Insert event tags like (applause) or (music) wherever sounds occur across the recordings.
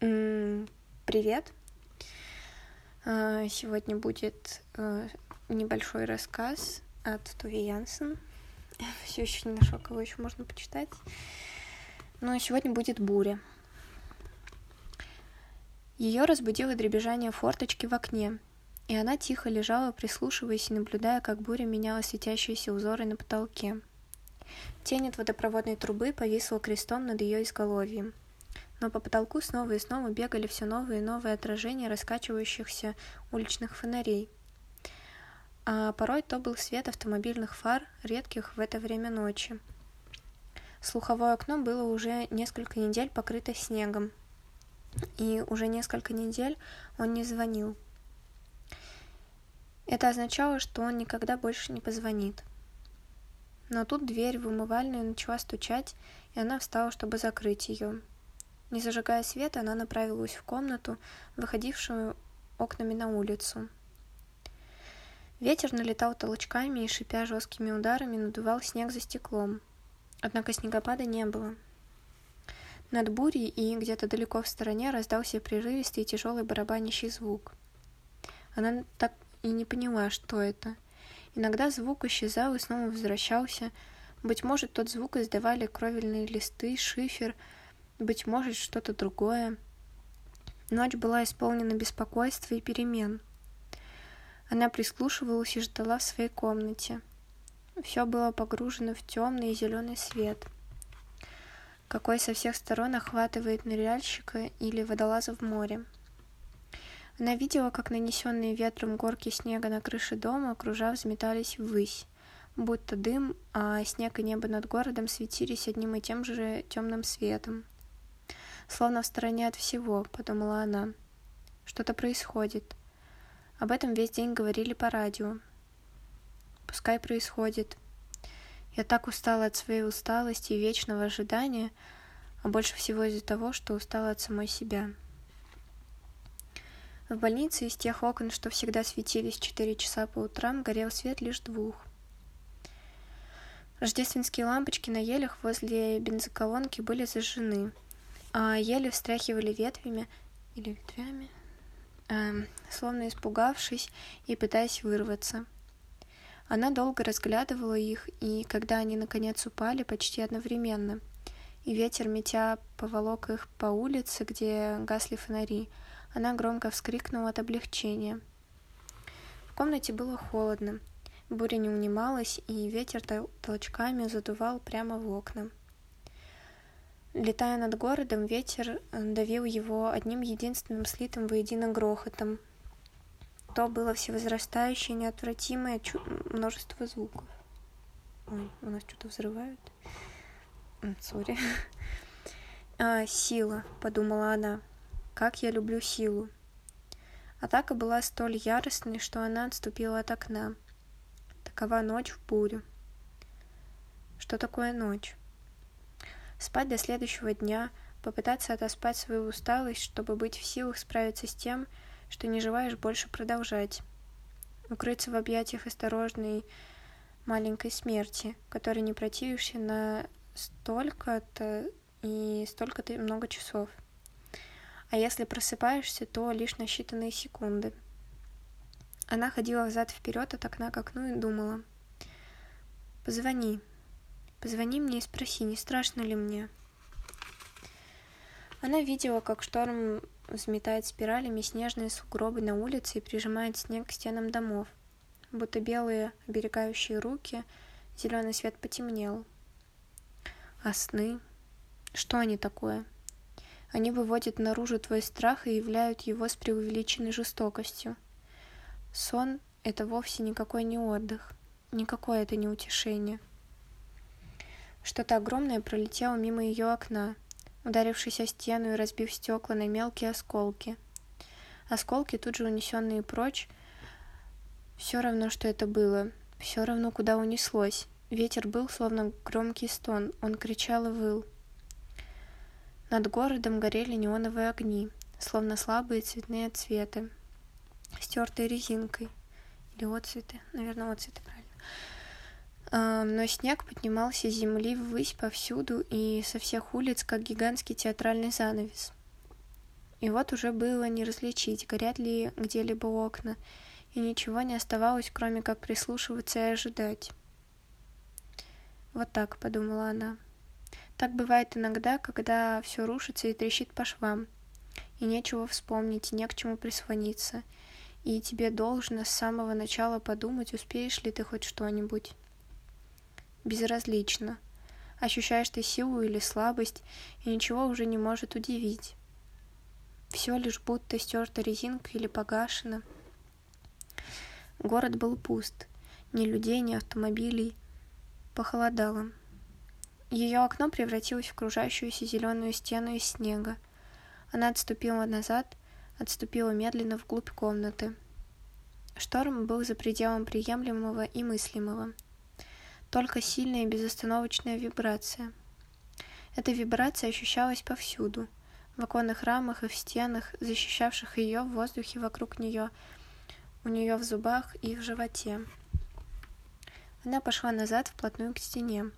Привет. А, сегодня будет э, небольшой рассказ от Туви Янсен. (laughs) Все еще не нашла, кого еще можно почитать. Но сегодня будет буря. Ее разбудило дребезжание форточки в окне, и она тихо лежала, прислушиваясь и наблюдая, как буря меняла светящиеся узоры на потолке. Тень от водопроводной трубы повисла крестом над ее изголовьем. Но по потолку снова и снова бегали все новые и новые отражения раскачивающихся уличных фонарей. А порой то был свет автомобильных фар, редких в это время ночи. Слуховое окно было уже несколько недель покрыто снегом, и уже несколько недель он не звонил. Это означало, что он никогда больше не позвонит. Но тут дверь в умывальную начала стучать, и она встала, чтобы закрыть ее. Не зажигая света, она направилась в комнату, выходившую окнами на улицу. Ветер налетал толчками и, шипя жесткими ударами, надувал снег за стеклом. Однако снегопада не было. Над бурей и где-то далеко в стороне раздался прерывистый и тяжелый барабанящий звук. Она так и не поняла, что это. Иногда звук исчезал и снова возвращался. Быть может, тот звук издавали кровельные листы, шифер, быть может, что-то другое. Ночь была исполнена беспокойства и перемен. Она прислушивалась и ждала в своей комнате. Все было погружено в темный и зеленый свет, какой со всех сторон охватывает ныряльщика или водолаза в море. Она видела, как нанесенные ветром горки снега на крыше дома, кружа, взметались ввысь, будто дым, а снег и небо над городом светились одним и тем же темным светом. Словно в стороне от всего, подумала она. Что-то происходит. Об этом весь день говорили по радио. Пускай происходит. Я так устала от своей усталости и вечного ожидания, а больше всего из-за того, что устала от самой себя. В больнице из тех окон, что всегда светились четыре часа по утрам, горел свет лишь двух. Рождественские лампочки на елях возле бензоколонки были зажжены, а ели встряхивали ветвями или ветвями, э, словно испугавшись и пытаясь вырваться. Она долго разглядывала их, и когда они наконец упали почти одновременно, и ветер метя поволок их по улице, где гасли фонари, она громко вскрикнула от облегчения. В комнате было холодно. Буря не унималась, и ветер толчками задувал прямо в окна. Летая над городом, ветер давил его одним единственным слитым воедино грохотом. То было всевозрастающее, неотвратимое чу- множество звуков. Ой, у нас что-то взрывают. Сори. (laughs) А, сила, подумала она. Как я люблю силу. Атака была столь яростной, что она отступила от окна. Такова ночь в бурю. Что такое ночь? Спать до следующего дня, попытаться отоспать свою усталость, чтобы быть в силах справиться с тем, что не желаешь больше продолжать. Укрыться в объятиях осторожной маленькой смерти, которой не противишься на столько-то и столько-то много часов – а если просыпаешься, то лишь на считанные секунды. Она ходила взад-вперед от окна к окну и думала. «Позвони. Позвони мне и спроси, не страшно ли мне?» Она видела, как шторм взметает спиралями снежные сугробы на улице и прижимает снег к стенам домов. Будто белые оберегающие руки, зеленый свет потемнел. А сны? Что они такое? Они выводят наружу твой страх и являют его с преувеличенной жестокостью. Сон — это вовсе никакой не отдых, никакое это не утешение. Что-то огромное пролетело мимо ее окна, ударившись о стену и разбив стекла на мелкие осколки. Осколки, тут же унесенные прочь, все равно, что это было, все равно, куда унеслось. Ветер был, словно громкий стон, он кричал и выл. Над городом горели неоновые огни, словно слабые цветные цветы, стертые резинкой. Или отцветы, наверное, отцветы, но снег поднимался с земли ввысь повсюду и со всех улиц, как гигантский театральный занавес. И вот уже было не различить, горят ли где-либо окна, и ничего не оставалось, кроме как прислушиваться и ожидать. Вот так, подумала она. Так бывает иногда, когда все рушится и трещит по швам, и нечего вспомнить, и не к чему прислониться, и тебе должно с самого начала подумать, успеешь ли ты хоть что-нибудь. Безразлично. Ощущаешь ты силу или слабость, и ничего уже не может удивить. Все лишь будто стерта резинка или погашено. Город был пуст. Ни людей, ни автомобилей. Похолодало. Ее окно превратилось в кружащуюся зеленую стену из снега. Она отступила назад, отступила медленно вглубь комнаты. Шторм был за пределом приемлемого и мыслимого. Только сильная и безостановочная вибрация. Эта вибрация ощущалась повсюду, в оконных рамах и в стенах, защищавших ее в воздухе вокруг нее, у нее в зубах и в животе. Она пошла назад вплотную к стене.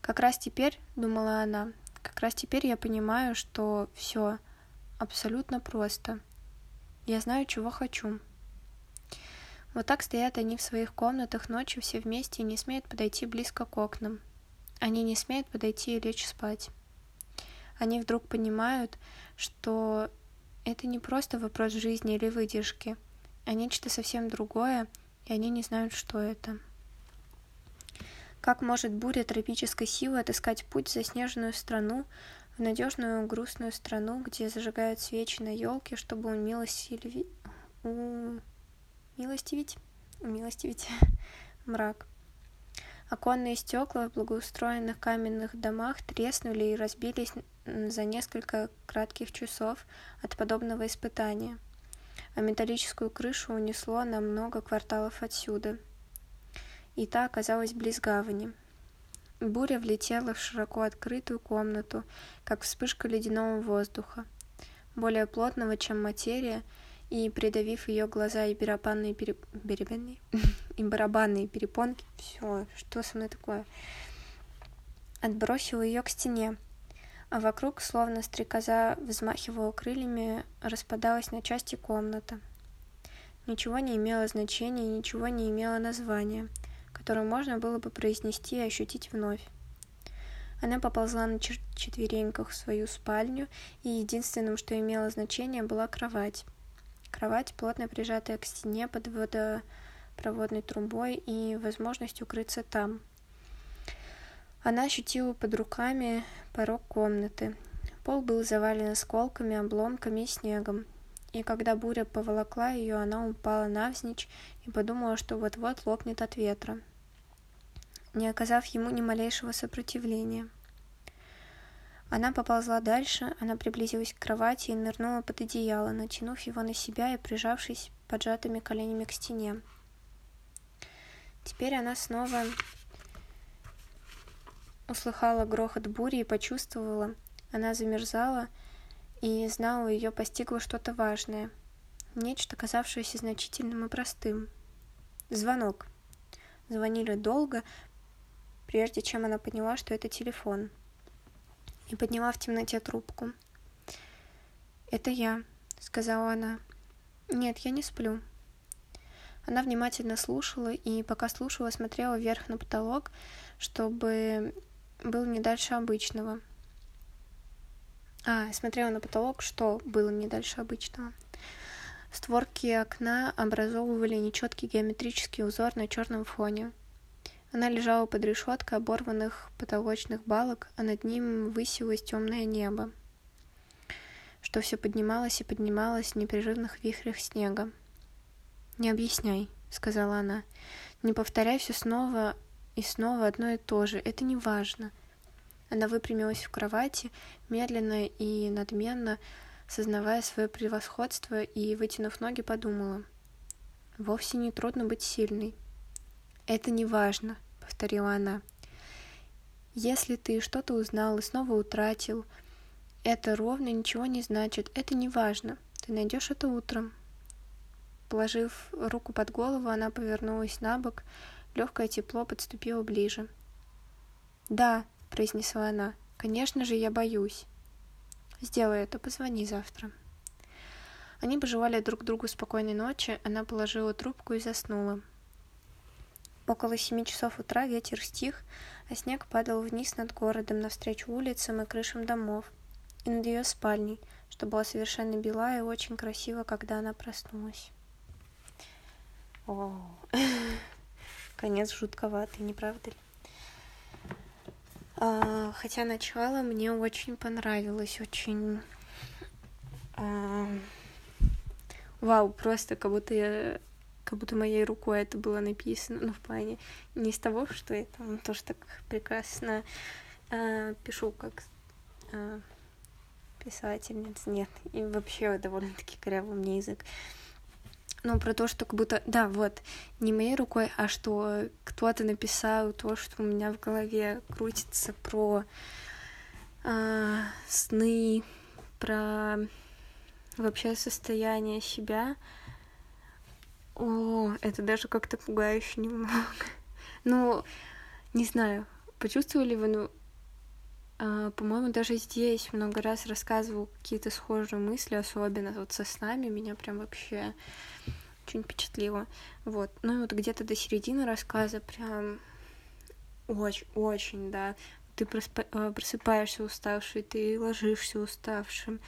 Как раз теперь, думала она, как раз теперь я понимаю, что все абсолютно просто. Я знаю, чего хочу. Вот так стоят они в своих комнатах ночью все вместе и не смеют подойти близко к окнам. Они не смеют подойти и лечь спать. Они вдруг понимают, что это не просто вопрос жизни или выдержки, а нечто совсем другое, и они не знают, что это. Как может буря тропической силы отыскать путь в заснеженную страну, в надежную грустную страну, где зажигают свечи на елке, чтобы умилостивить... У... Милостивить? Умилостивить (laughs) мрак. Оконные стекла в благоустроенных каменных домах треснули и разбились за несколько кратких часов от подобного испытания, а металлическую крышу унесло на много кварталов отсюда — и та оказалась близ гавани. Буря влетела в широко открытую комнату, как вспышка ледяного воздуха, более плотного, чем материя, и, придавив ее глаза и барабанные, переп... (laughs) и барабанные перепонки, все, что со мной такое, отбросила ее к стене, а вокруг, словно стрекоза взмахивала крыльями, распадалась на части комната. Ничего не имело значения, ничего не имело названия — которую можно было бы произнести и ощутить вновь. Она поползла на четвереньках в свою спальню, и единственным, что имело значение, была кровать. Кровать, плотно прижатая к стене под водопроводной трубой и возможность укрыться там. Она ощутила под руками порог комнаты. Пол был завален осколками, обломками и снегом. И когда буря поволокла ее, она упала навзничь и подумала, что вот-вот лопнет от ветра не оказав ему ни малейшего сопротивления. Она поползла дальше, она приблизилась к кровати и нырнула под одеяло, натянув его на себя и прижавшись поджатыми коленями к стене. Теперь она снова услыхала грохот бури и почувствовала, она замерзала и знала, ее постигло что-то важное, нечто, казавшееся значительным и простым. Звонок. Звонили долго, прежде чем она поняла, что это телефон. И подняла в темноте трубку. «Это я», — сказала она. «Нет, я не сплю». Она внимательно слушала и, пока слушала, смотрела вверх на потолок, чтобы был не дальше обычного. А, смотрела на потолок, что было не дальше обычного. Створки окна образовывали нечеткий геометрический узор на черном фоне. Она лежала под решеткой оборванных потолочных балок, а над ним высилось темное небо, что все поднималось и поднималось в непрерывных вихрях снега. «Не объясняй», — сказала она. «Не повторяй все снова и снова одно и то же. Это не важно». Она выпрямилась в кровати, медленно и надменно, сознавая свое превосходство и, вытянув ноги, подумала. «Вовсе не трудно быть сильной. «Это не важно», — повторила она. «Если ты что-то узнал и снова утратил, это ровно ничего не значит, это не важно. Ты найдешь это утром». Положив руку под голову, она повернулась на бок, легкое тепло подступило ближе. «Да», — произнесла она, — «конечно же, я боюсь». Сделай это, позвони завтра. Они пожелали друг другу спокойной ночи, она положила трубку и заснула. Около семи часов утра ветер стих, а снег падал вниз над городом, навстречу улицам и крышам домов, и над ее спальней, что была совершенно бела и очень красиво, когда она проснулась. О, (laughs) конец жутковатый, не правда ли? А, хотя начало мне очень понравилось, очень... А, вау, просто как будто я как будто моей рукой это было написано, ну, в плане не из того, что я там тоже так прекрасно э, пишу, как э, писательница, нет, и вообще довольно-таки корявый мне язык. Ну, про то, что как будто, да, вот, не моей рукой, а что кто-то написал то, что у меня в голове крутится про э, сны, про вообще состояние себя, о, это даже как-то пугающе немного. Ну, не знаю, почувствовали вы, ну, а, по-моему, даже здесь много раз рассказывал какие-то схожие мысли, особенно вот со снами, меня прям вообще очень впечатлило. Вот. Ну и вот где-то до середины рассказа прям очень, очень, да. Ты а, просыпаешься уставший, ты ложишься уставшим.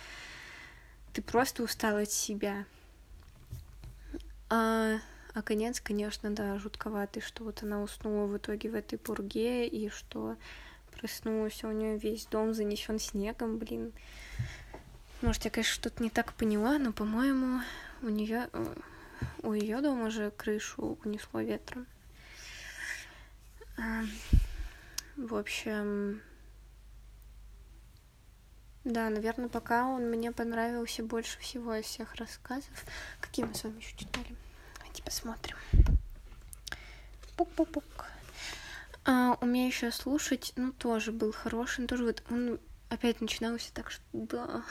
Ты просто устал от себя. А, а конец, конечно, да, жутковатый, что вот она уснула в итоге в этой пурге, и что проснулась, а у нее весь дом занесен снегом, блин. Может, я, конечно, что-то не так поняла, но, по-моему, у нее э, у ее дома же крышу унесло ветром. В общем, да, наверное, пока он мне понравился больше всего из всех рассказов. Какие мы с вами еще читали? Давайте посмотрим. Пук-пук-пук. А, умеющая слушать, ну, тоже был хороший. тоже вот он опять начинался так, что да,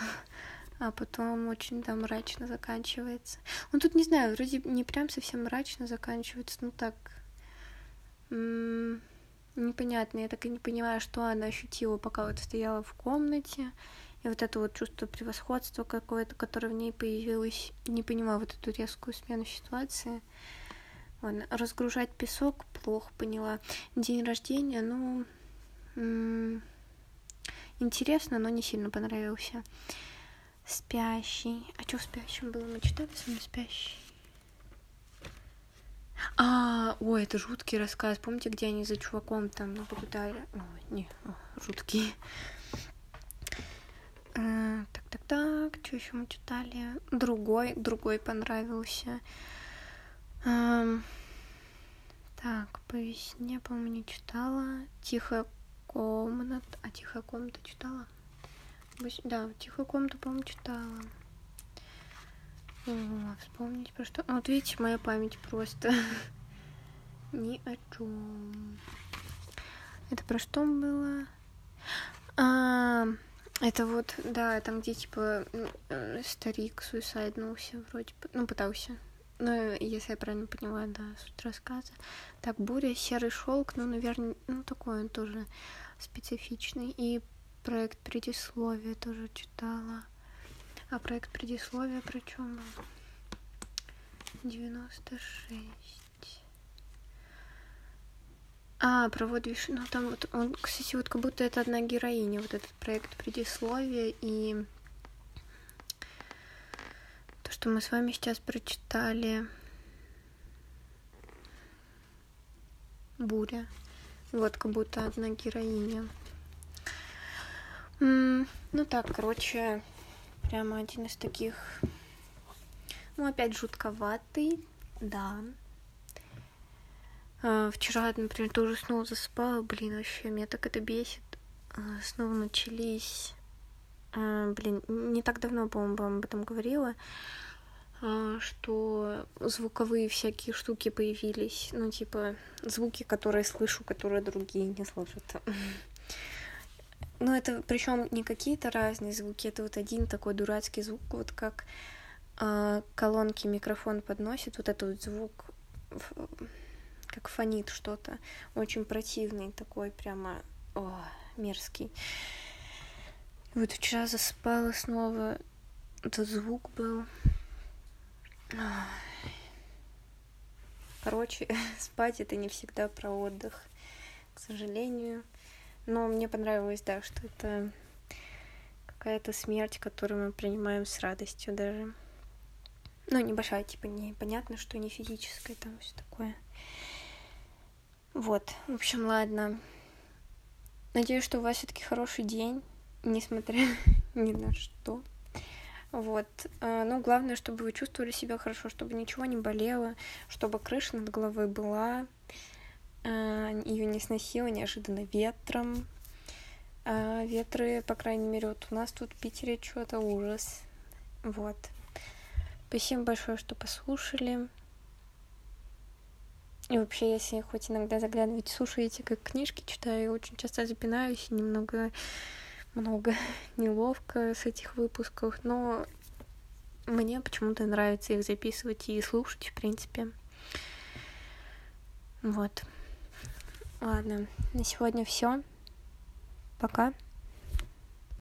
а потом очень там мрачно заканчивается. Ну, тут, не знаю, вроде не прям совсем мрачно заканчивается, ну, так... М- непонятно. Я так и не понимаю, что она ощутила, пока вот стояла в комнате. И вот это вот чувство превосходства какое-то, которое в ней появилось. Не понимаю вот эту резкую смену ситуации. Ладно, разгружать песок плохо поняла. День рождения, ну... Интересно, но не сильно понравился. Спящий. А что в спящем было? Мы читали с вами спящий? А, ой, это жуткий рассказ. Помните, где они за чуваком там наблюдали? Ой, не, жуткий. А, так, так, так, что еще мы читали? Другой, другой понравился. Так, по весне, по-моему, не читала. Тихая комната. А тихая комната читала? Да, тихую комнату, по-моему, читала. О, вспомнить про что. Вот видите, моя память просто (laughs) ни о чем. Это про что было? А, это вот, да, там, где, типа, э, старик суисайднулся вроде бы, ну, пытался. Ну, если я правильно поняла, да, суть рассказа. Так, буря, серый шелк, ну, наверное, ну, такой он тоже специфичный. И проект предисловия тоже читала. А проект предисловия про чем был? 96. А, про вот ну там вот он, кстати, вот как будто это одна героиня, вот этот проект предисловия и то, что мы с вами сейчас прочитали. Буря. Вот, как будто одна героиня. Ну так, короче, Прямо один из таких, ну, опять жутковатый, да. А, вчера, например, тоже снова засыпала, блин, вообще, меня так это бесит. А, снова начались, а, блин, не так давно, по-моему, вам об этом говорила, а, что звуковые всякие штуки появились, ну, типа, звуки, которые слышу, которые другие не слышат. (laughs) Ну, это причем не какие-то разные звуки, это вот один такой дурацкий звук, вот как э, колонки микрофон подносит, вот этот вот звук, как фонит что-то, очень противный такой, прямо о, мерзкий. Вот вчера засыпала снова. Этот звук был. Короче, (laughs) спать это не всегда про отдых, к сожалению. Но мне понравилось, да, что это какая-то смерть, которую мы принимаем с радостью даже. Ну, небольшая, типа, непонятно, что не физическая, там все такое. Вот, в общем, ладно. Надеюсь, что у вас все-таки хороший день, несмотря (laughs) ни на что. Вот. А, ну, главное, чтобы вы чувствовали себя хорошо, чтобы ничего не болело, чтобы крыша над головой была, ее не сносило неожиданно ветром. А ветры, по крайней мере, вот у нас тут в Питере что-то ужас. Вот. Спасибо большое, что послушали. И вообще, если хоть иногда заглядываете, слушаете, как книжки читаю, очень часто запинаюсь, немного много (laughs) неловко с этих выпусков, но мне почему-то нравится их записывать и слушать, в принципе. Вот. Ладно, на сегодня все. Пока.